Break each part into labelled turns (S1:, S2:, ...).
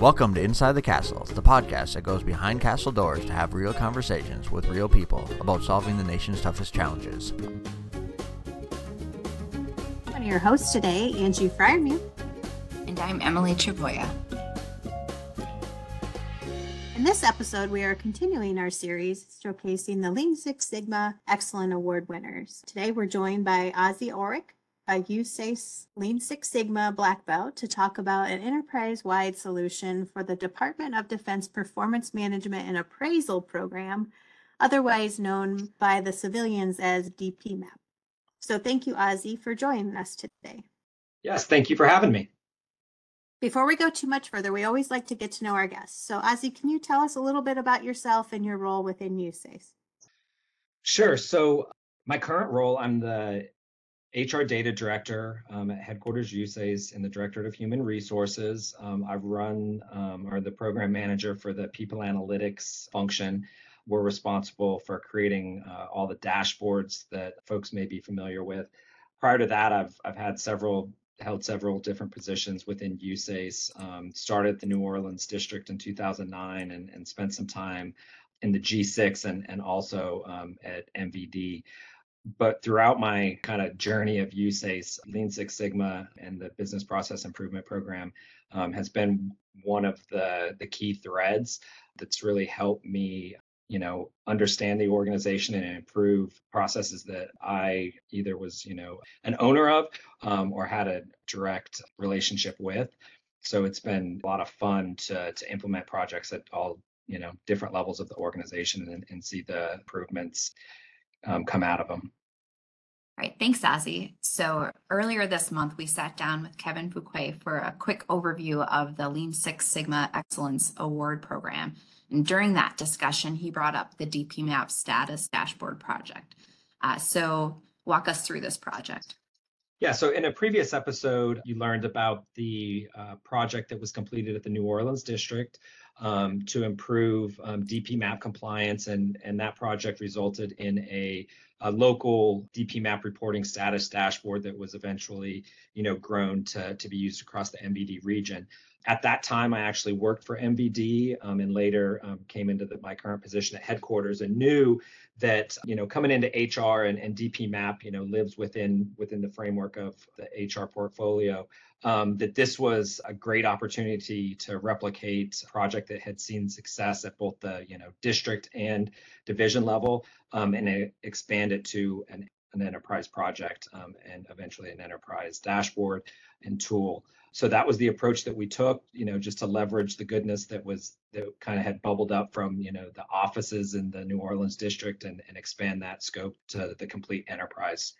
S1: Welcome to Inside the Castle, the podcast that goes behind castle doors to have real conversations with real people about solving the nation's toughest challenges.
S2: One of your hosts today, Angie Fryermuth.
S3: And I'm Emily Travoya.
S2: In this episode, we are continuing our series showcasing the Lean Six Sigma Excellent Award winners. Today, we're joined by Ozzy Orwick, a USACE Lean Six Sigma Black Belt to talk about an enterprise-wide solution for the Department of Defense Performance Management and Appraisal Program, otherwise known by the civilians as DPMAP. So thank you, Ozzy, for joining us today.
S4: Yes, thank you for having me.
S2: Before we go too much further, we always like to get to know our guests. So Ozzy, can you tell us a little bit about yourself and your role within USACE?
S4: Sure. So my current role, I'm the HR data director um, at headquarters USACE and the director of human resources. Um, I've run um, or the program manager for the people analytics function. We're responsible for creating uh, all the dashboards that folks may be familiar with. Prior to that, I've I've had several held several different positions within USACE. Um, started the New Orleans district in 2009 and, and spent some time in the G6 and, and also um, at MVD but throughout my kind of journey of USACE, Lean Six Sigma and the Business Process Improvement Program um, has been one of the the key threads that's really helped me, you know, understand the organization and improve processes that I either was, you know, an owner of um, or had a direct relationship with. So it's been a lot of fun to to implement projects at all, you know, different levels of the organization and, and see the improvements um, come out of them.
S3: All right, thanks, Ozzy. So earlier this month, we sat down with Kevin Fouquet for a quick overview of the Lean Six Sigma Excellence Award Program. And during that discussion, he brought up the DPMAP status dashboard project. Uh, so walk us through this project.
S4: Yeah, so in a previous episode, you learned about the uh, project that was completed at the New Orleans district um, to improve um, DPMAP compliance, and, and that project resulted in a, a, local DPMAP reporting status dashboard that was eventually, you know, grown to, to be used across the MVD region. At that time, I actually worked for MVD um, and later um, came into the, my current position at headquarters and knew that you know coming into HR and, and DPMAP, you know, lives within within the framework of the HR portfolio um, that this was a great opportunity to replicate a project that had seen success at both the you know district and division level um, and expand it to an, an enterprise project um, and eventually an enterprise dashboard and tool so that was the approach that we took you know just to leverage the goodness that was that kind of had bubbled up from you know the offices in the new orleans district and, and expand that scope to the complete enterprise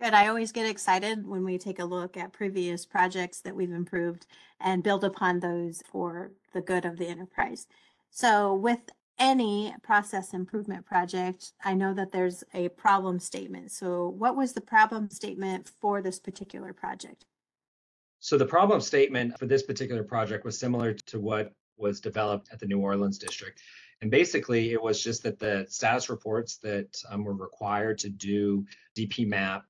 S2: Good. I always get excited when we take a look at previous projects that we've improved and build upon those for the good of the enterprise. So, with any process improvement project, I know that there's a problem statement. So, what was the problem statement for this particular project?
S4: So, the problem statement for this particular project was similar to what was developed at the New Orleans district. And basically, it was just that the status reports that um, were required to do DPMAP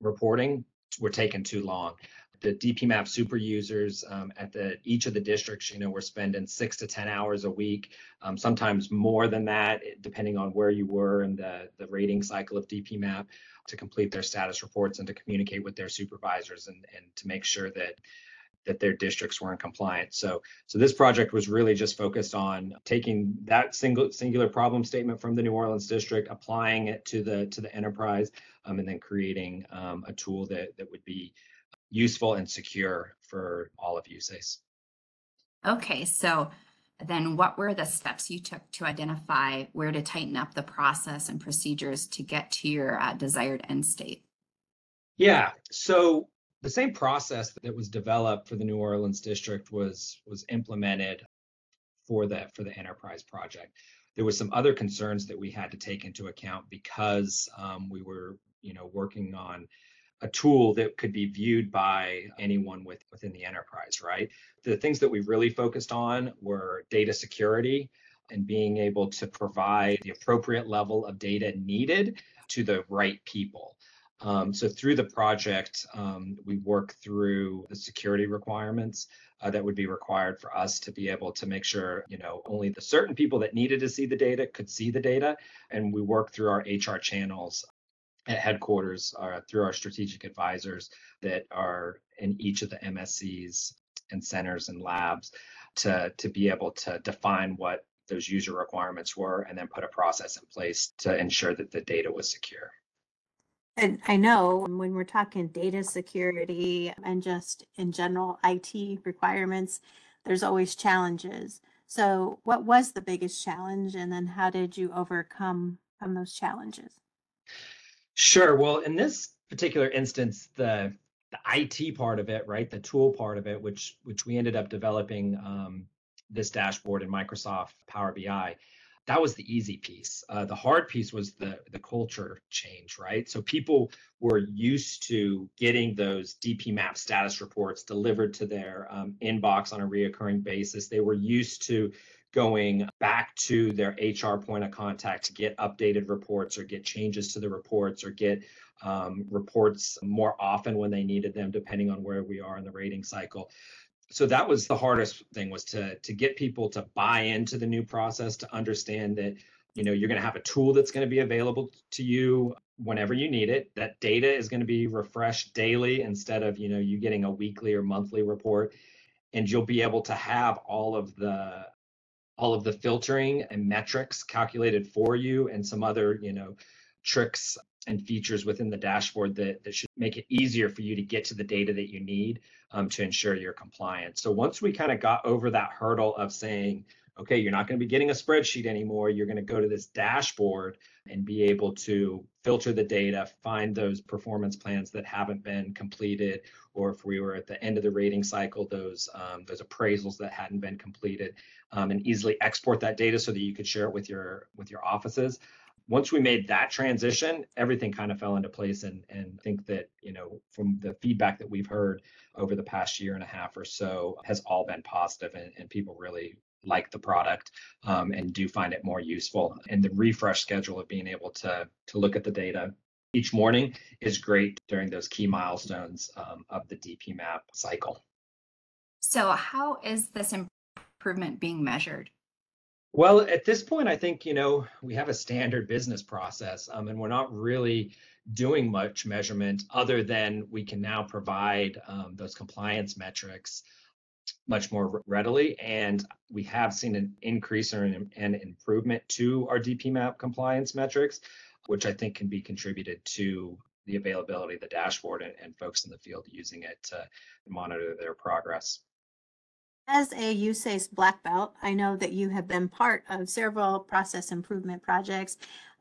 S4: reporting were taking too long. The DPMAP super users um, at the each of the districts, you know, were spending six to ten hours a week, um, sometimes more than that, depending on where you were in the the rating cycle of DPMAP, to complete their status reports and to communicate with their supervisors and and to make sure that that their districts were in compliance. So, so this project was really just focused on taking that single singular problem statement from the New Orleans district, applying it to the to the enterprise, um, and then creating um, a tool that that would be useful and secure for all of USACE.
S3: Okay, so then what were the steps you took to identify where to tighten up the process and procedures to get to your uh, desired end state?
S4: Yeah, so the same process that was developed for the New Orleans district was was implemented for the for the enterprise project. There was some other concerns that we had to take into account because um, we were you know working on a tool that could be viewed by anyone with, within the enterprise, right? The things that we really focused on were data security and being able to provide the appropriate level of data needed to the right people. Um, so through the project, um, we work through the security requirements uh, that would be required for us to be able to make sure, you know, only the certain people that needed to see the data could see the data. And we work through our HR channels at headquarters uh, through our strategic advisors that are in each of the MSCs and centers and labs to, to be able to define what those user requirements were and then put a process in place to ensure that the data was secure.
S2: And I know when we're talking data security and just in general IT requirements, there's always challenges. So, what was the biggest challenge, and then how did you overcome from those challenges?
S4: Sure. Well, in this particular instance, the the IT part of it, right, the tool part of it, which which we ended up developing um, this dashboard in Microsoft Power BI, that was the easy piece. Uh, the hard piece was the the culture change, right? So people were used to getting those DPMAP status reports delivered to their um, inbox on a reoccurring basis. They were used to going back to their HR point of contact to get updated reports or get changes to the reports or get um, reports more often when they needed them, depending on where we are in the rating cycle. So that was the hardest thing was to to get people to buy into the new process to understand that you know you're going to have a tool that's going to be available to you whenever you need it. That data is going to be refreshed daily instead of you know you getting a weekly or monthly report. And you'll be able to have all of the all of the filtering and metrics calculated for you and some other you know tricks and features within the dashboard that, that should make it easier for you to get to the data that you need um, to ensure your compliance. So once we kind of got over that hurdle of saying, okay, you're not going to be getting a spreadsheet anymore, you're going to go to this dashboard and be able to filter the data, find those performance plans that haven't been completed, or if we were at the end of the rating cycle, those um, those appraisals that hadn't been completed, um, and easily export that data so that you could share it with your with your offices once we made that transition, everything kind of fell into place. And and think that you know from the feedback that we've heard over the past year and a half or so has all been positive, and, and people really like the product um, and do find it more useful. And the refresh schedule of being able to to look at the data each morning is great during those key milestones um, of the DPMAP cycle.
S3: So, how is this improvement being measured?
S4: Well, at this point, I think, you know, we have a standard business process um, and we're not really doing much measurement other than we can now provide um, those compliance metrics much more readily. And we have seen an increase or an, an improvement to our DPMAP compliance metrics, which I think can be contributed to the availability of the dashboard and, and folks in the field using it to monitor their progress.
S2: As a USACE black belt, I know that you have been part of several process improvement projects.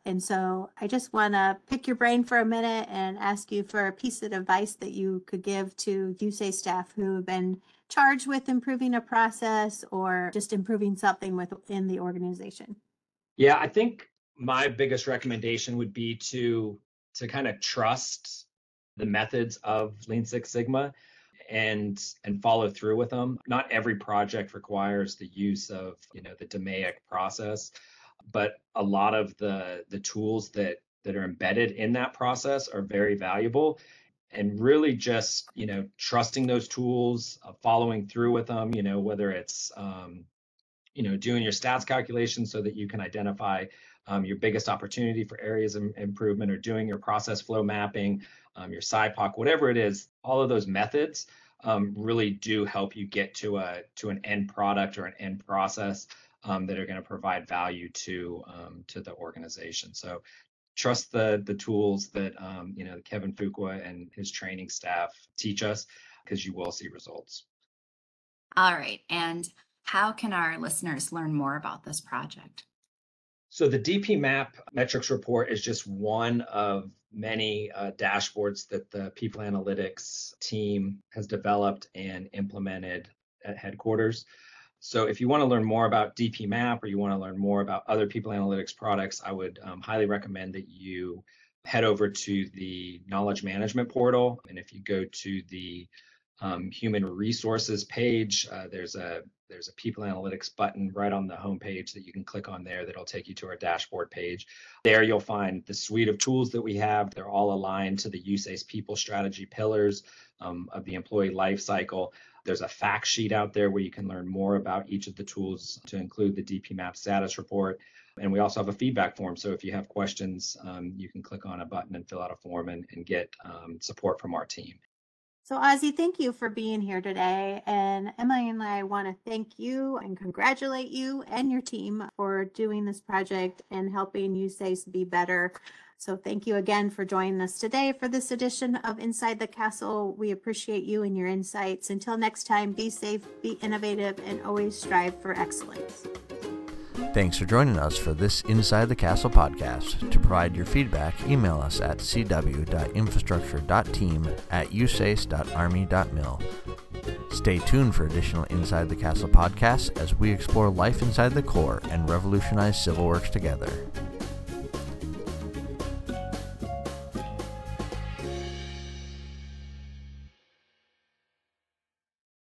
S2: And so I just want to pick your brain for a minute and ask you for a piece of advice that you could give to USACE staff who have been charged with improving a process or just improving something within the organization.
S4: Yeah, I think my biggest recommendation would be to to kind of trust the methods of Lean Six Sigma and and follow through with them. Not every project requires the use of you know the DMAIC process, but a lot of the the tools that that are embedded in that process are very valuable. And really just you know trusting those tools uh, following through with them you know whether it's um, you know doing your stats calculations so that you can identify um, your biggest opportunity for areas of improvement or doing your process flow mapping um, your SIPOC, whatever it is, all of those methods um, really do help you get to a to an end product or an end process um, that are going to provide value to um, to the organization. So trust the the tools that um, you know Kevin Fuqua and his training staff teach us because you will see results.
S3: All right, and how can our listeners learn more about this project?
S4: So the DPMAP metrics report is just one of many uh, dashboards that the people analytics team has developed and implemented at headquarters. So if you want to learn more about DPMAP or you want to learn more about other people analytics products, I would um, highly recommend that you head over to the knowledge management portal. And if you go to the um, human resources page, uh, there's a there's a people analytics button right on the homepage that you can click on there that'll take you to our dashboard page. There you'll find the suite of tools that we have. They're all aligned to the USACE people strategy pillars um, of the employee life cycle. There's a fact sheet out there where you can learn more about each of the tools to include the DPMAP status report. And we also have a feedback form. So if you have questions, um, you can click on a button and fill out a form and, and get um, support from our team.
S2: So, Ozzy, thank you for being here today. And Emily and I want to thank you and congratulate you and your team for doing this project and helping USACE be better. So, thank you again for joining us today for this edition of Inside the Castle. We appreciate you and your insights. Until next time, be safe, be innovative, and always strive for excellence.
S1: Thanks for joining us for this Inside the Castle podcast. To provide your feedback, email us at cw.infrastructure.team at usace.army.mil. Stay tuned for additional Inside the Castle podcasts as we explore life inside the Corps and revolutionize civil works together.